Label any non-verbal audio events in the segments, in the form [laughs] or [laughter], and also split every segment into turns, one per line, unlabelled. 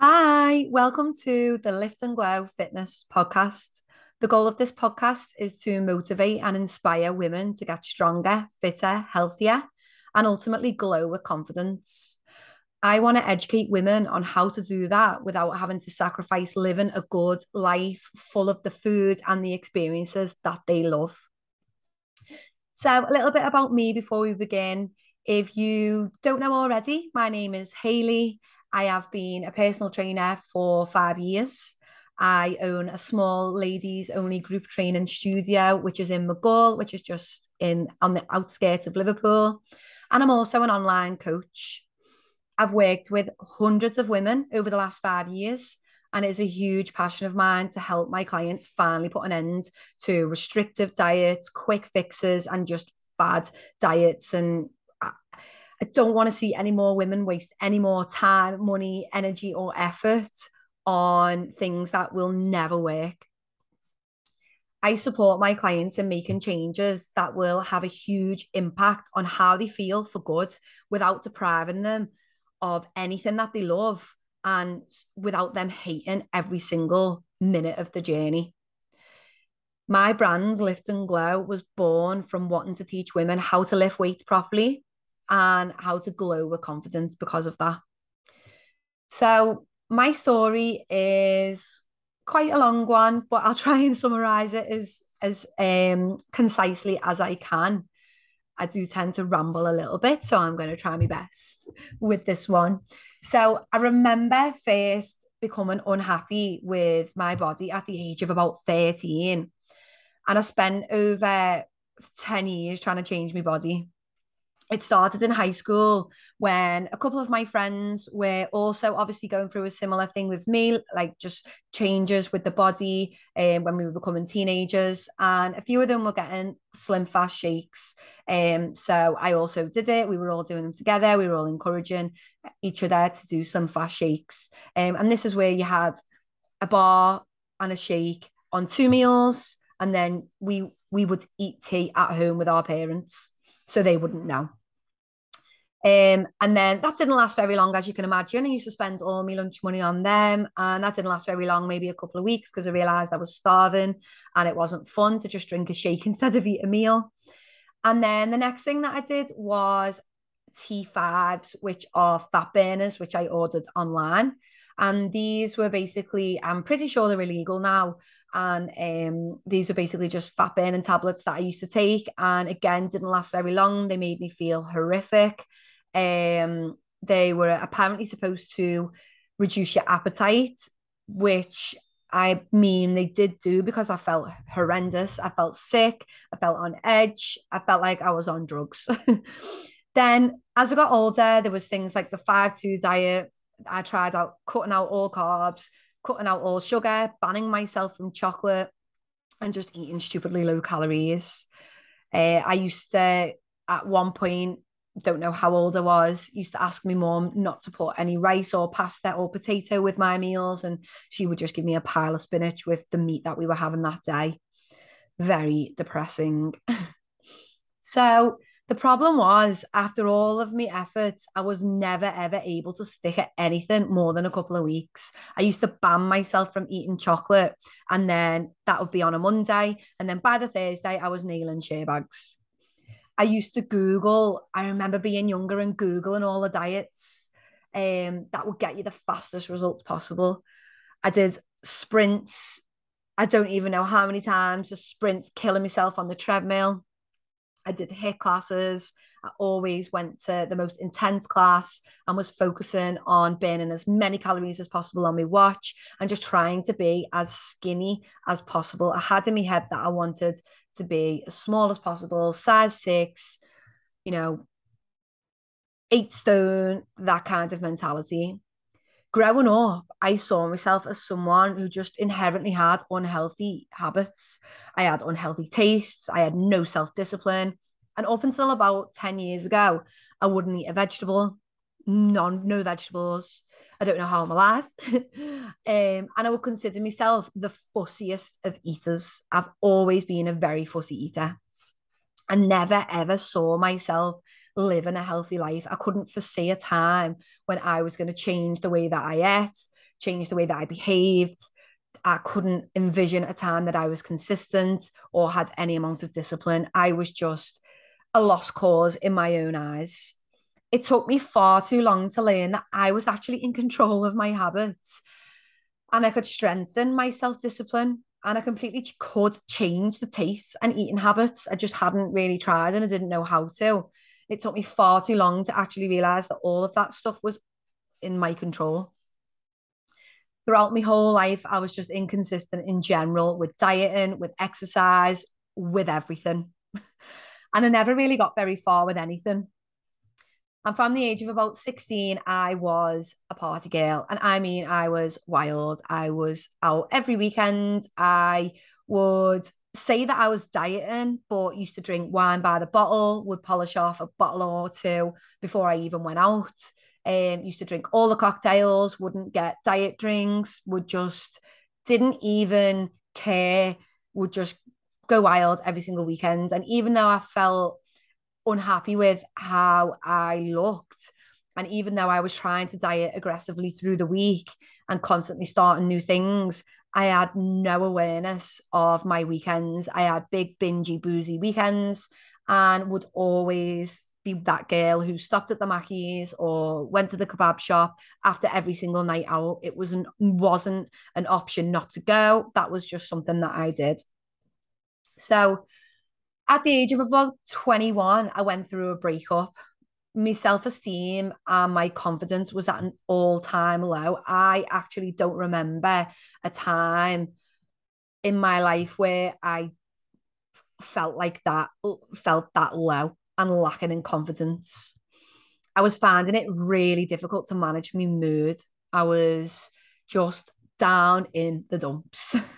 Hi, welcome to the Lift and Glow Fitness Podcast. The goal of this podcast is to motivate and inspire women to get stronger, fitter, healthier, and ultimately glow with confidence. I want to educate women on how to do that without having to sacrifice living a good life full of the food and the experiences that they love. So, a little bit about me before we begin. If you don't know already, my name is Hayley. I have been a personal trainer for five years. I own a small ladies only group training studio, which is in Maghull, which is just in on the outskirts of Liverpool. And I'm also an online coach. I've worked with hundreds of women over the last five years, and it's a huge passion of mine to help my clients finally put an end to restrictive diets, quick fixes, and just bad diets and I don't want to see any more women waste any more time, money, energy, or effort on things that will never work. I support my clients in making changes that will have a huge impact on how they feel for good without depriving them of anything that they love and without them hating every single minute of the journey. My brand, Lift and Glow, was born from wanting to teach women how to lift weights properly and how to glow with confidence because of that. So, my story is quite a long one, but I'll try and summarize it as as um, concisely as I can. I do tend to ramble a little bit, so I'm going to try my best with this one. So, I remember first becoming unhappy with my body at the age of about 13. And I spent over 10 years trying to change my body it started in high school when a couple of my friends were also obviously going through a similar thing with me, like just changes with the body um, when we were becoming teenagers. And a few of them were getting SlimFast shakes. Um, so I also did it. We were all doing them together. We were all encouraging each other to do some fast shakes. Um, and this is where you had a bar and a shake on two meals. And then we we would eat tea at home with our parents so they wouldn't know. Um, and then that didn't last very long, as you can imagine. I used to spend all my lunch money on them, and that didn't last very long, maybe a couple of weeks, because I realized I was starving and it wasn't fun to just drink a shake [laughs] instead of eat a meal. And then the next thing that I did was T5s, which are fat burners, which I ordered online. And these were basically, I'm pretty sure they're illegal now. And um, these were basically just fat burning tablets that I used to take. And again, didn't last very long. They made me feel horrific. Um, they were apparently supposed to reduce your appetite, which I mean, they did do because I felt horrendous. I felt sick. I felt on edge. I felt like I was on drugs. [laughs] then, as I got older, there was things like the five two diet. I tried out cutting out all carbs, cutting out all sugar, banning myself from chocolate, and just eating stupidly low calories. Uh, I used to, at one point, don't know how old I was, used to ask my mom not to put any rice or pasta or potato with my meals. And she would just give me a pile of spinach with the meat that we were having that day. Very depressing. [laughs] so the problem was, after all of my efforts, I was never ever able to stick at anything more than a couple of weeks. I used to ban myself from eating chocolate, and then that would be on a Monday. And then by the Thursday, I was nailing shea bags. I used to Google, I remember being younger and Googling all the diets um, that would get you the fastest results possible. I did sprints. I don't even know how many times, just sprints, killing myself on the treadmill. I did HIIT classes. I always went to the most intense class and was focusing on burning as many calories as possible on my watch and just trying to be as skinny as possible. I had in my head that I wanted to be as small as possible, size six, you know, eight stone, that kind of mentality. Growing up, I saw myself as someone who just inherently had unhealthy habits. I had unhealthy tastes, I had no self discipline. And up until about 10 years ago, I wouldn't eat a vegetable, none, no vegetables. I don't know how I'm alive. [laughs] um, and I would consider myself the fussiest of eaters. I've always been a very fussy eater. I never ever saw myself living a healthy life. I couldn't foresee a time when I was going to change the way that I ate, change the way that I behaved. I couldn't envision a time that I was consistent or had any amount of discipline. I was just a lost cause in my own eyes. It took me far too long to learn that I was actually in control of my habits and I could strengthen my self discipline and I completely could change the tastes and eating habits. I just hadn't really tried and I didn't know how to. It took me far too long to actually realize that all of that stuff was in my control. Throughout my whole life, I was just inconsistent in general with dieting, with exercise, with everything. [laughs] and I never really got very far with anything. And from the age of about 16, I was a party girl. And I mean, I was wild. I was out every weekend. I would say that I was dieting, but used to drink wine by the bottle, would polish off a bottle or two before I even went out. Um, used to drink all the cocktails, wouldn't get diet drinks, would just didn't even care, would just go wild every single weekend. And even though I felt unhappy with how I looked. And even though I was trying to diet aggressively through the week and constantly starting new things, I had no awareness of my weekends. I had big, bingy, boozy weekends and would always be that girl who stopped at the Mackey's or went to the kebab shop after every single night out. It wasn't wasn't an option not to go. That was just something that I did. So at the age of about 21, I went through a breakup. My self esteem and my confidence was at an all time low. I actually don't remember a time in my life where I felt like that, felt that low and lacking in confidence. I was finding it really difficult to manage my mood. I was just down in the dumps. [laughs]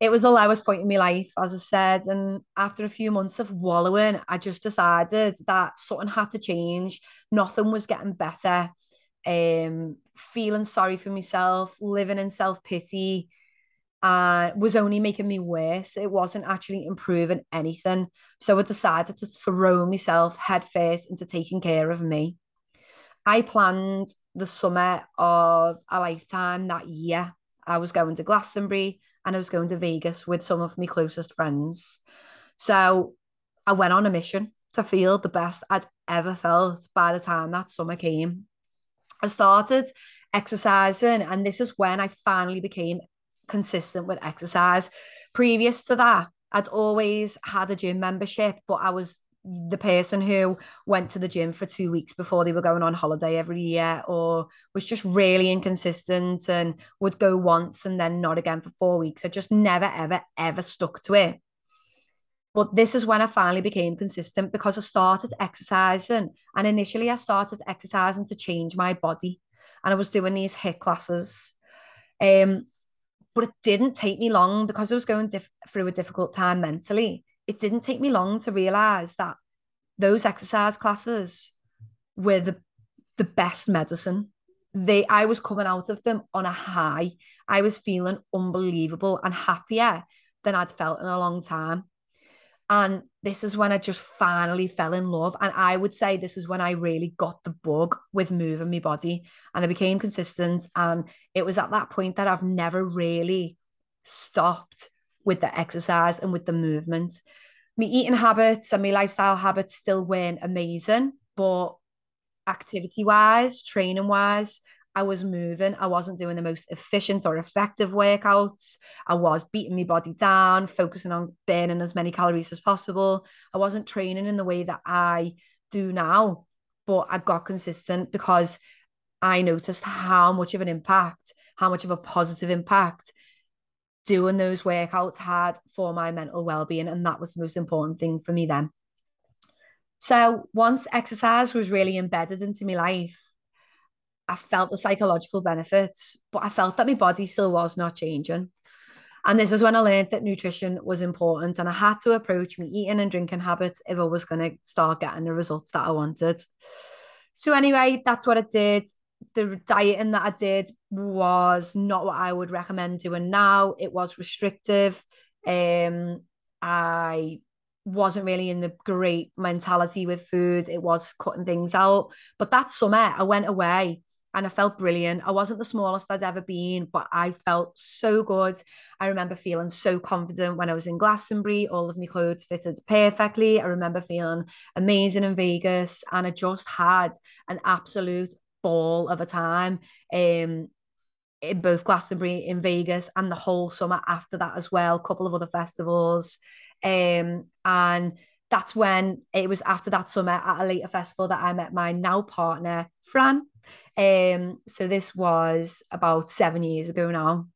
it was the lowest point in my life, as I said. And after a few months of wallowing, I just decided that something had to change. Nothing was getting better. Um, feeling sorry for myself, living in self pity, uh, was only making me worse. It wasn't actually improving anything. So I decided to throw myself headfirst into taking care of me. I planned the summer of a lifetime that year. I was going to Glastonbury and I was going to Vegas with some of my closest friends. So I went on a mission to feel the best I'd ever felt by the time that summer came. I started exercising, and this is when I finally became consistent with exercise. Previous to that, I'd always had a gym membership, but I was the person who went to the gym for two weeks before they were going on holiday every year or was just really inconsistent and would go once and then not again for four weeks. I just never, ever, ever stuck to it. But this is when I finally became consistent because I started exercising. And initially, I started exercising to change my body. And I was doing these HIIT classes. Um, but it didn't take me long because I was going diff- through a difficult time mentally it didn't take me long to realize that those exercise classes were the the best medicine. They I was coming out of them on a high. I was feeling unbelievable and happier than I'd felt in a long time. And this is when I just finally fell in love. And I would say this is when I really got the bug with moving my body and I became consistent. And it was at that point that I've never really stopped with the exercise and with the movement. My eating habits and my lifestyle habits still weren't amazing, but activity wise, training wise, I was moving. I wasn't doing the most efficient or effective workouts. I was beating my body down, focusing on burning as many calories as possible. I wasn't training in the way that I do now, but I got consistent because I noticed how much of an impact, how much of a positive impact doing those workouts had for my mental well-being and that was the most important thing for me then. So once exercise was really embedded into my life i felt the psychological benefits but i felt that my body still was not changing. And this is when i learned that nutrition was important and i had to approach my eating and drinking habits if i was going to start getting the results that i wanted. So anyway that's what i did the dieting that I did was not what I would recommend doing now. It was restrictive. Um, I wasn't really in the great mentality with food. It was cutting things out. But that summer, I went away and I felt brilliant. I wasn't the smallest I'd ever been, but I felt so good. I remember feeling so confident when I was in Glastonbury. All of my clothes fitted perfectly. I remember feeling amazing in Vegas, and I just had an absolute ball of a time. Um, in both Glastonbury in Vegas and the whole summer after that as well, a couple of other festivals. Um, and that's when it was after that summer at a later festival that I met my now partner, Fran. Um, so this was about seven years ago now.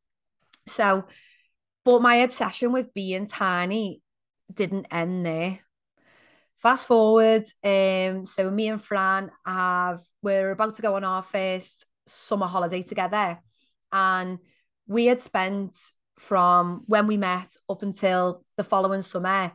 So, but my obsession with being tiny didn't end there. Fast forward, um, so me and Fran have we're about to go on our first summer holiday together, and we had spent from when we met up until the following summer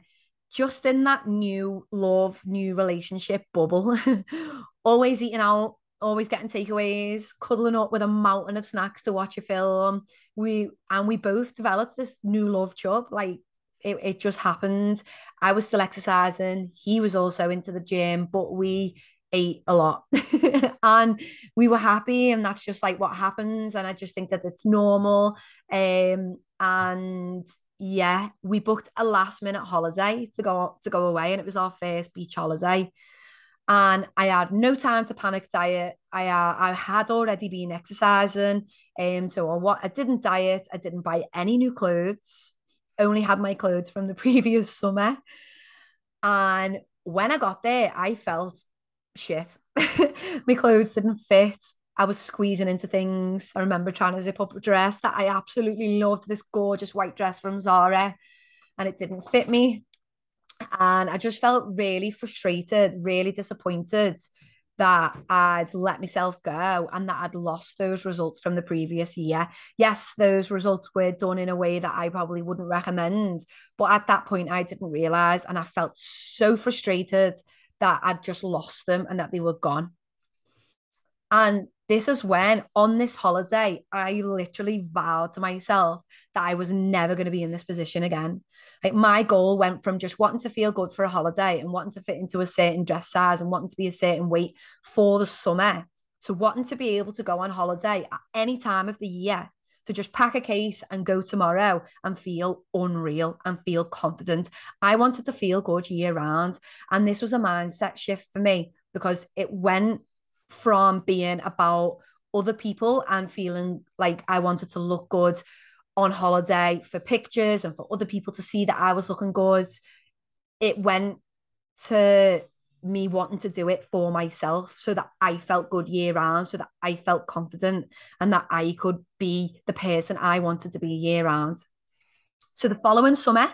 just in that new love, new relationship bubble, [laughs] always eating out, always getting takeaways, cuddling up with a mountain of snacks to watch a film. We and we both developed this new love chub. Like it, it just happened. I was still exercising. He was also into the gym, but we ate a lot [laughs] and we were happy and that's just like what happens and i just think that it's normal um and yeah, we booked a last minute holiday to go to go away, and it was our first beach holiday. And I had no time to panic diet. I uh, I had already been exercising, um, so on what I didn't diet. I didn't buy any new clothes. Only had my clothes from the [laughs] previous summer. And when I got there, I felt shit. [laughs] my clothes didn't fit. I was squeezing into things. I remember trying to zip up a dress that I absolutely loved, this gorgeous white dress from Zara, and it didn't fit me. And I just felt really frustrated, really disappointed that I'd let myself go and that I'd lost those results from the previous year. Yes, those results were done in a way that I probably wouldn't recommend. But at that point, I didn't realize, and I felt so frustrated that I'd just lost them and that they were gone. And this is when on this holiday i literally vowed to myself that i was never going to be in this position again like my goal went from just wanting to feel good for a holiday and wanting to fit into a certain dress size and wanting to be a certain weight for the summer to wanting to be able to go on holiday at any time of the year to just pack a case and go tomorrow and feel unreal and feel confident. I wanted to feel good year round. And this was a mindset shift for me because it went from being about other people and feeling like I wanted to look good on holiday for pictures and for other people to see that I was looking good. It went to me wanting to do it for myself so that I felt good year round, so that I felt confident and that I could be the person I wanted to be year round. So the following summer,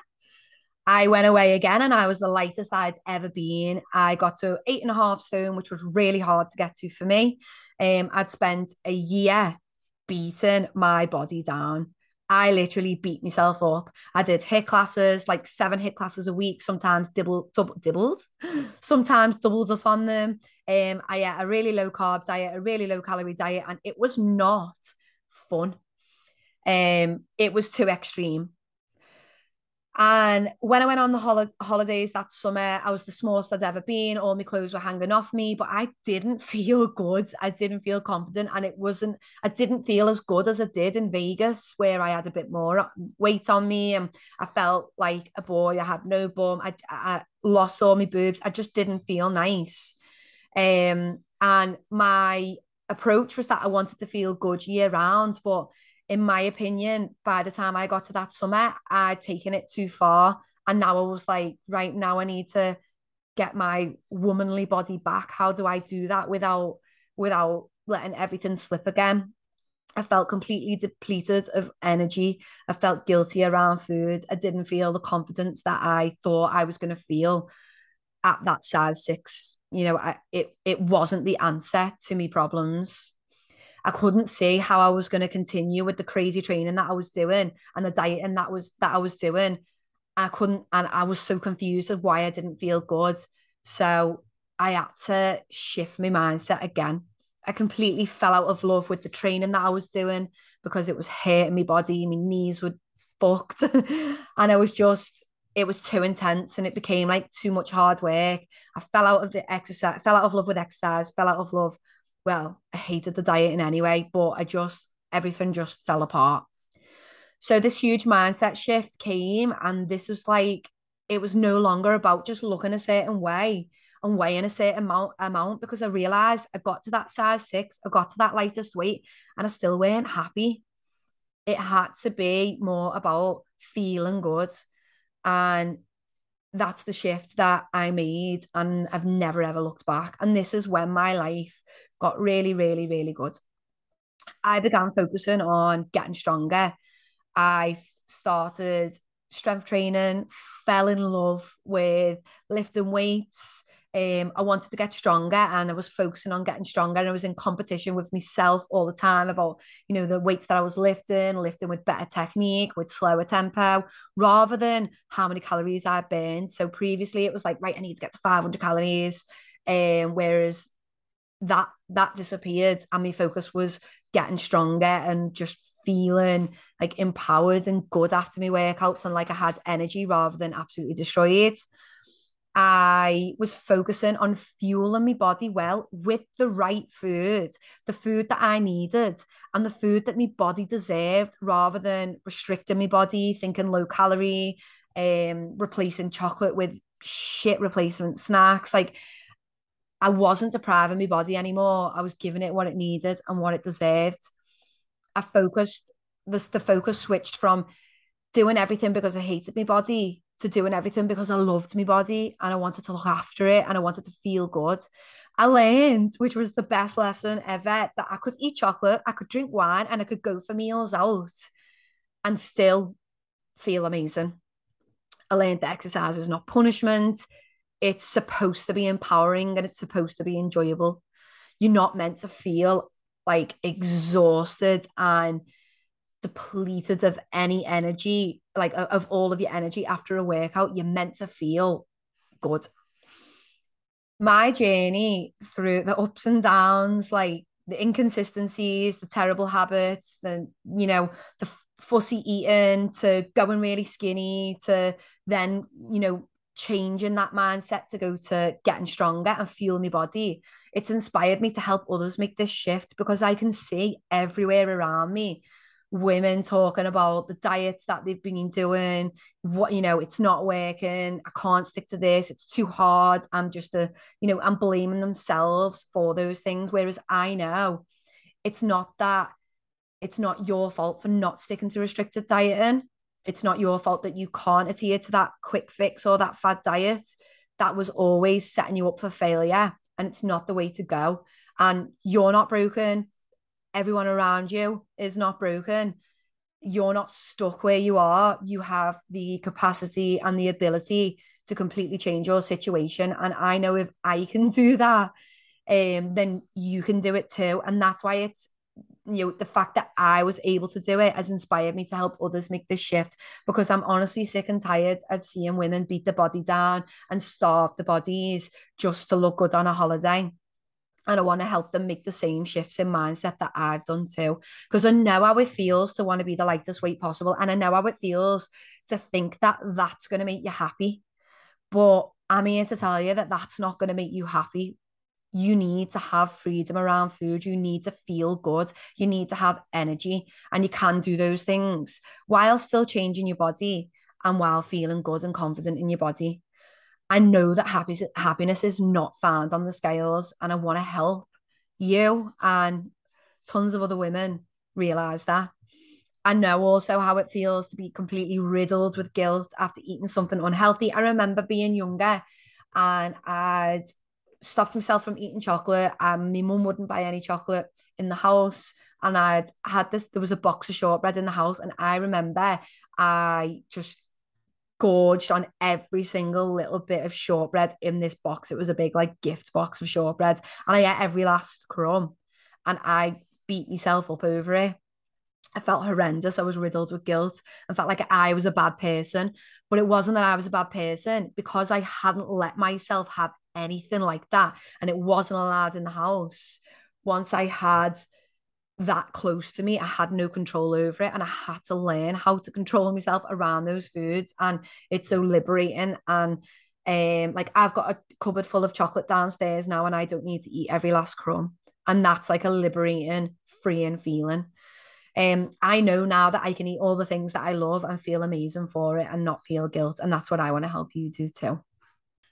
I went away again and I was the lightest I'd ever been. I got to eight and a half stone, which was really hard to get to for me. Um, I'd spent a year beating my body down. I literally beat myself up. I did HIIT classes, like seven HIIT classes a week, sometimes double, double dibbled, [laughs] sometimes doubled up on them. Um, I ate a really low carb diet, a really low calorie diet, and it was not fun. Um, it was too extreme. And when I went on the hol- holidays that summer, I was the smallest I'd ever been. All my clothes were hanging off me, but I didn't [laughs] feel good. I didn't feel confident. And it wasn't, I didn't feel as good as I did in Vegas, where I had a bit more weight on me and I felt like a boy. I had no bum. I, I lost all my boobs. I just didn't feel nice. Um, and my approach was that I wanted to feel good year round, but in my opinion, by the time I got to that summer, I'd taken it too far. And now I was like, right now I need to get my womanly body back. How do I do that without without letting everything slip again? I felt completely depleted of energy. I felt guilty around food. I didn't feel the confidence that I thought I was going to feel at that size six. You know, I, it it wasn't the answer to me problems. I couldn't see how I was going to continue with the crazy training that I was doing and the dieting that was that I was doing. I couldn't, and I was so confused of why I didn't feel good. So I had to shift my mindset again. I completely fell out of love with the training that I was doing because it was hurting my body. My knees were fucked, [laughs] and I was just it was too intense and it became like too much hard work. I fell out of the exercise, fell out of love with exercise, fell out of love well, I hated the diet in any way, but I just, everything just fell apart. So this huge mindset shift came, and this was like, it was no longer about just looking a certain way and weighing a certain amount, amount because I realized I got to that size six, I got to that lightest weight, and I still weren't happy. It had to be more about feeling good. And that's the shift that I made. And I've never ever looked back. And this is when my life got really, really, really good. I began focusing on getting stronger. I started strength training, fell in love with lifting weights, um, I wanted to get stronger and I was focusing on getting stronger and I was in competition with myself all the time about, you know, the weights that I was lifting, lifting with better technique, with slower tempo, rather than how many calories I burned. So previously it was like, right, I need to get to 500 calories. Um, whereas that that disappeared and my focus was getting stronger and just feeling like empowered and good after my workouts and like I had energy rather than absolutely destroyed. I was focusing on fueling my body well with the right food, the food that I needed and the food that my body deserved, rather than restricting my body, thinking low calorie, um, replacing chocolate with shit replacement snacks. Like I wasn't depriving my body anymore. I was giving it what it needed and what it deserved. I focused the focus switched from doing everything because I hated my body to doing everything because I loved my body and I wanted to look after it and I wanted to feel good. I learned, which was the best lesson ever, that I could eat chocolate, I could drink wine, and I could go for meals out and still feel amazing. I learned that exercise is not punishment. It's supposed to be empowering and it's supposed to be enjoyable. You're not meant to feel like exhausted and depleted of any energy, like of all of your energy after a workout, you're meant to feel good. My journey through the ups and downs, like the inconsistencies, the terrible habits, the, you know, the fussy eating to going really skinny to then, you know, changing that mindset to go to getting stronger and fuel my body. It's inspired me to help others make this shift because I can see everywhere around me women talking about the diets that they've been doing what you know it's not working i can't stick to this it's too hard i'm just a you know i'm blaming themselves for those things whereas i know it's not that it's not your fault for not sticking to restricted dieting it's not your fault that you can't adhere to that quick fix or that fad diet. That was always setting you up for failure and it's not the way to go. And you're not broken. Everyone around you is not broken. You're not stuck where you are. You have the capacity and the ability to completely change your situation. And i know if i can do that um then you can do it too. And that's why it's you know the fact that I was able to do it has inspired me to help others make this shift because I'm honestly sick and tired of seeing women beat the body down and starve the bodies just to look good on a holiday and I want to help them make the same shifts in mindset that I've done too. Because I know how it feels to want to be the lightest weight possible. And I know how it feels to think that that's going to make you happy. But I'm here to tell you that that's not going to make you happy. You need to have freedom around food. You need to feel good. You need to have energy. And you can do those things while still changing your body and while feeling good and confident in your body. I know that happy, happiness is not found on the scales, and I want to help you and tons of other women realize that. I know also how it feels to be completely riddled with guilt after eating something unhealthy. I remember being younger and I'd stopped myself from eating chocolate, and my mum wouldn't buy any chocolate in the house. And I'd had this, there was a box of shortbread in the house, and I remember I just gorged on every single little bit of shortbread in this box. It was a big like gift box of shortbread, and I ate every last crumb, and I beat myself up over it. I felt horrendous. I was riddled with guilt and felt like I was a bad person. But it wasn't that I was a bad person because I hadn't let myself have anything like that. And it wasn't allowed in the house. Once I had that close to me. I had no control over it and I had to learn how to control myself around those foods. And it's so liberating. And um, like I've got a cupboard full of chocolate downstairs now and I don't need to eat every last crumb. And that's like a liberating, freeing feeling. Um, I know now that I can eat all the things that I love and feel amazing for it and not feel guilt. And that's what I want to help you do too.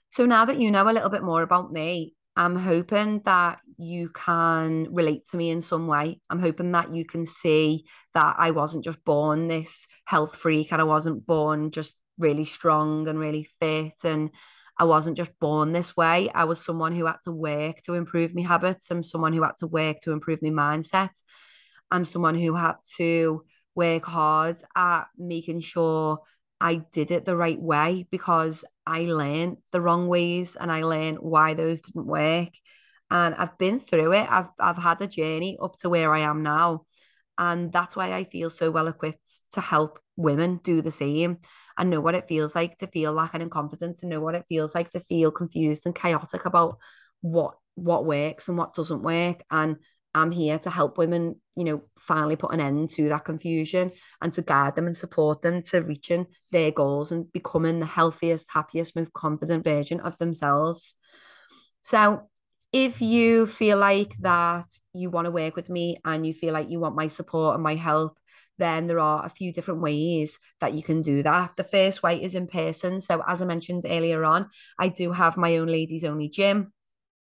So now that you know a little bit more about me, I'm hoping that you can relate to me in some way. I'm hoping that you can see that I wasn't just born this health freak and I wasn't born just really strong and really fit and I wasn't just born this way. I was someone who had to work to improve my habits. I'm someone who had to work to improve my mindset. I'm someone who had to work hard at making sure I did it the right way because I learned the wrong ways and I learned why those didn't work. And I've been through it. I've I've had a journey up to where I am now. And that's why I feel so well equipped to help women do the same and know what it feels like to feel lacking in confidence and know what it feels like to feel confused and chaotic about what what works and what doesn't work. And I'm here to help women, you know, finally put an end to that confusion and to guide them and support them to reaching their goals and becoming the healthiest, happiest, most confident version of themselves. So, if you feel like that you want to work with me and you feel like you want my support and my help, then there are a few different ways that you can do that. The first way is in person. So, as I mentioned earlier on, I do have my own ladies only gym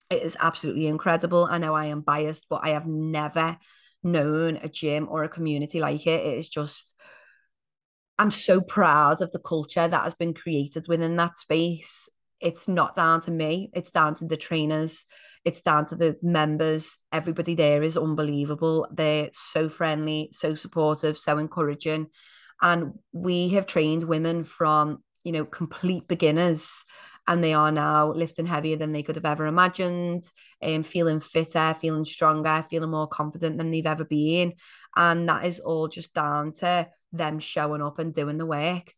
it is absolutely incredible. I know I am biased, but I have never known a gym or a community like it. It is just, I'm so proud of the culture that has been created within that space. It's not down to me, it's down to the trainers, it's down to the members. Everybody there is unbelievable. They're so friendly, so supportive, so encouraging. And we have trained women from, you know, complete beginners and they are now lifting heavier than they could have ever imagined and um, feeling fitter feeling stronger feeling more confident than they've ever been. And that is all just down to them showing up and doing the work.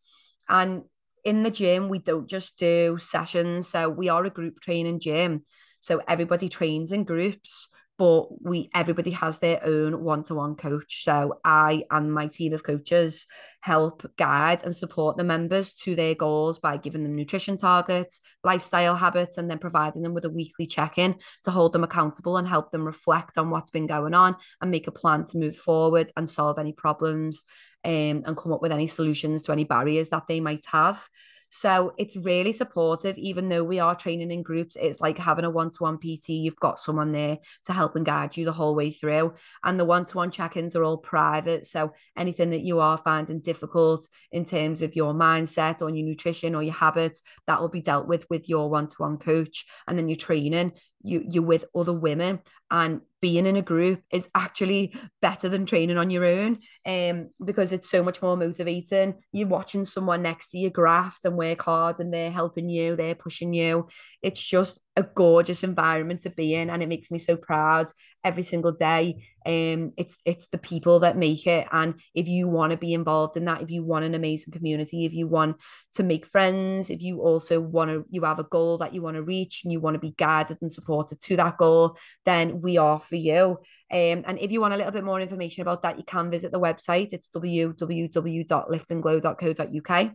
And in the gym we don't just do sessions. So we are a group training gym. So everybody trains in groups but we everybody has their own one-to-one coach. So i and my team of coaches help guide and support the members to their goals by giving them nutrition targets lifestyle habits and then providing them with a weekly check-in to hold them accountable and help them reflect on what's been going on and make a plan to move forward and solve any problems um, and come up with any solutions to any barriers that they might have so it's really supportive, even though we are training in groups. It's like having a one to one PT. You've got someone there to help and guide you the whole way through. And the one to one check ins are all private. So anything that you are finding difficult in terms of your mindset or your nutrition or your habits, that will be dealt with with your one to one coach. And then your training, you you're with other women and being in a group is actually better than training on your own um because it's so much more motivating. You're watching someone next to you graft and work hard and they're helping you they're pushing you. It's just a gorgeous environment to be in and it makes me so proud every single day. Um it's it's the people that make it and if you want to be involved in that if you want an amazing community if you want to make friends if you also want to you have a goal that you want to reach and you want to be guided and supported to that goal then we are for you. Um, and if you want a little bit more information about that you can visit the website. It's www.liftandglow.co.uk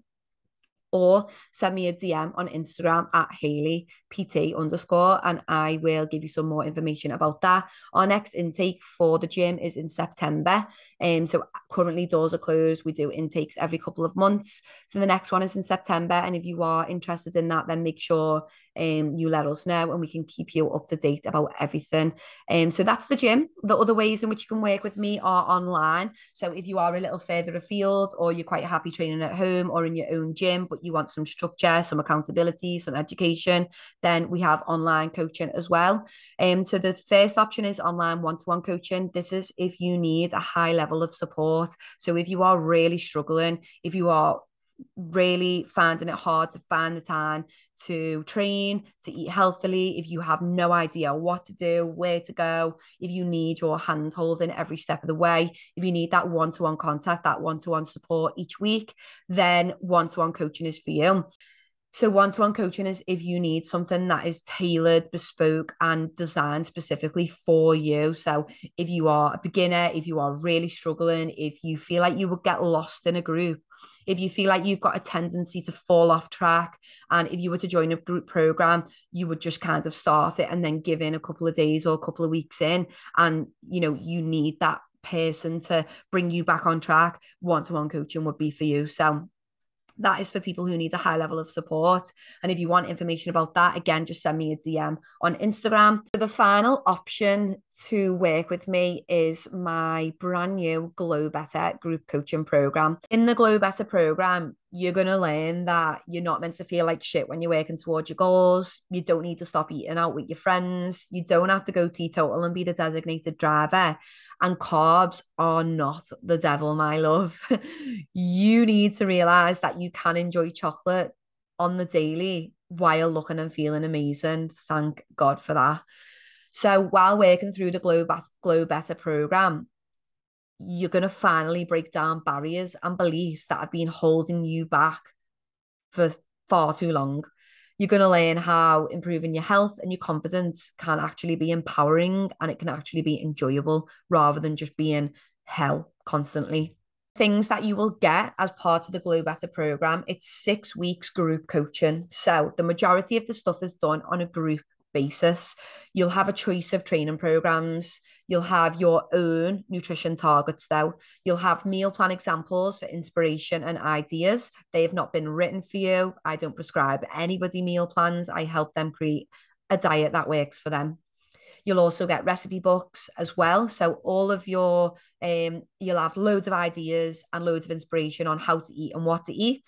or send me a DM on Instagram at Hayley PT underscore, and I will give you some more information about that. Our next intake for the gym is in September. Um, so currently doors are closed. We do intakes every couple of months. So the next one is in September. And if you are interested in that, then make sure um, you let us know and we can keep you up to date about everything. Um, so that's the gym. The other ways in which you can work with me are online. So if you are a little further afield or you're quite happy training at home or in your own gym, but you want some structure, some accountability, some education, then we have online coaching as well. Um, so the first option is online one-to-one coaching. This is if you need a high level of support. So if you are really struggling, if you are really finding it hard to find the time to train, to eat healthily, if you have no idea what to do, where to go, if you need your hand holding every step of the way, if you need that one to one contact, that one to one support each week, then one to one coaching is for you. So one-to-one coaching is if you need something that is tailored, bespoke, and designed specifically for you. So if you are a beginner, if you are really struggling, if you feel like you would get lost in a group, if you feel like you've got a tendency to fall off track, and if you were to join a group program, you would just kind of start it and then give in a couple of days or a couple of weeks in, and you know you need that person to bring you back on track. One-to-one coaching would be for you. So that is for people who need a high level of support. And if you want information about that, again, just send me a DM on Instagram. The final option to work with me is my brand new Glow Better group coaching program. In the Glow Better program, you're going to learn that you're not meant to feel like shit when you're working towards your goals. You don't need to stop eating out with your friends. You don't have to go teetotal and be the designated driver. And carbs are not the devil, my love. [laughs] you need to realize that you can enjoy chocolate on the daily while looking and feeling amazing. Thank God for that. So while working through the Glow, Glow Better program, you're going to finally break down barriers and beliefs that have been holding you back for far too long. You're going to learn how improving your health and your confidence can actually be empowering and it can actually be enjoyable rather than just being hell constantly. Things that you will get as part of the Glow Better program, it's six weeks group coaching. So the majority of the stuff is done on a group basis. You'll have a choice of training programs. You'll have your own nutrition targets, though. You'll have meal plan examples for inspiration and ideas. They have not been written for you. I don't prescribe anybody meal plans. I help them create a diet that works for them. You'll also get recipe books as well. So all of your um you'll have loads of ideas and loads of inspiration on how to eat and what to eat.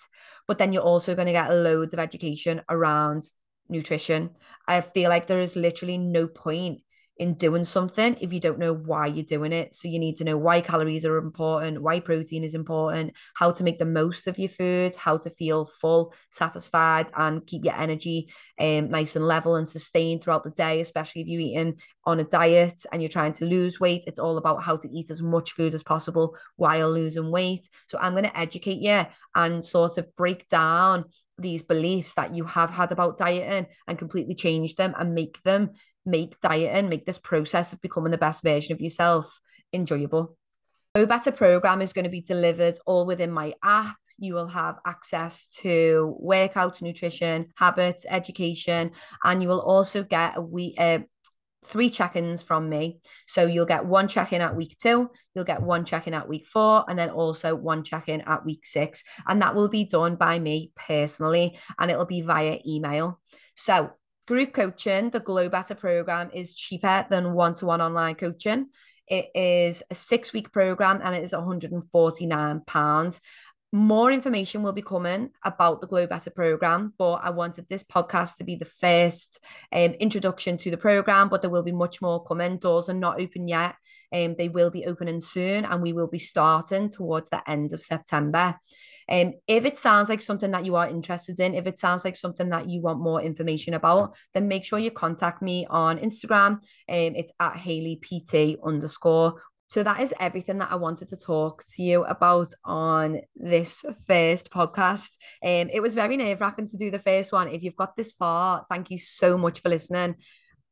But then you're also going to get loads of education around nutrition. I feel like there is literally no point in doing something if you don't know why you're doing it. So you need to know why calories are important, why protein is important, how to make the most of your food, how to feel full, satisfied, and keep your energy um, nice and level and sustained throughout the day, especially if you're eating on a diet and you're trying to lose weight. It's all about how to eat as much food as possible while losing weight. So I'm going to educate you and sort of break down these beliefs that you have had about dieting and completely change them and make them make dieting, make this process of becoming the best version of yourself enjoyable. Glow Better program is going to be delivered all within my app. You will have access to workout, nutrition, habits, education, and you will also get a week, uh, three check-ins from me. So you'll get one check-in at week two, you'll get one check-in at week four, and then also one check-in at week six. And that will be done by me personally, and it'll be via email. So group coaching, the Glow Better program is cheaper than one-to-one online coaching. It is a six-week program and it is £149 more information will be coming about the Glow Better program, but I wanted this podcast to be the first um, introduction to the program. But there will be much more coming. Doors are not open yet. Um, they will be opening soon, and we will be starting towards the end of September. Um, if it sounds like something that you are interested in, if it sounds like something that you want more information about, then make sure you contact me on Instagram. Um, it's at Hayley PT underscore so that is everything that I wanted to talk to you about on this first podcast. Um, it was very nerve wracking to do the first one. If you've got this far, thank you so much for listening.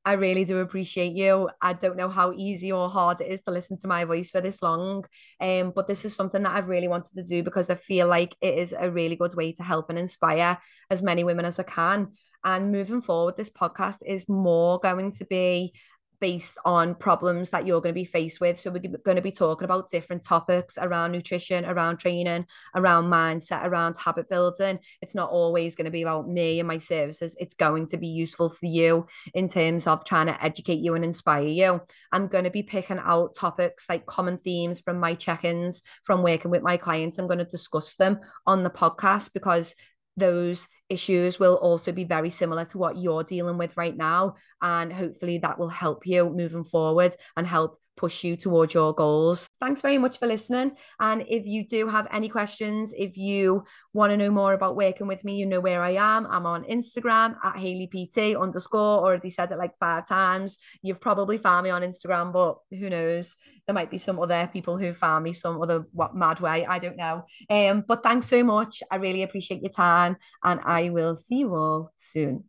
I really do appreciate you. I don't know how easy or hard it is to listen to my voice for this long. Um, but this is something that I've really wanted to do because I feel like it is a really good way to help and inspire as many women as I can. And moving forward, this podcast is more going to be based on problems that you're going to be faced with. So we're going to be talking about different topics around nutrition, around training, around mindset, around habit building. It's not always going to be about me and my services. It's going to be useful for you in terms of trying to educate you and inspire you. I'm going to be picking out topics like common themes from my check-ins, from working with my clients. I'm going to discuss them on the podcast because those issues will also be very similar to what you're dealing with right now. And hopefully that will help you moving forward and help push you towards your goals. Thanks very much for listening. And if you do have any questions, if you want to know more about working with me, you know where I am. I'm on Instagram at Hayley PT underscore, already said it like five times. You've probably found me on Instagram, but who knows? There might be some other people who found me some other what mad way. I don't know. Um, but thanks so much. I really appreciate your time and I will see you all soon.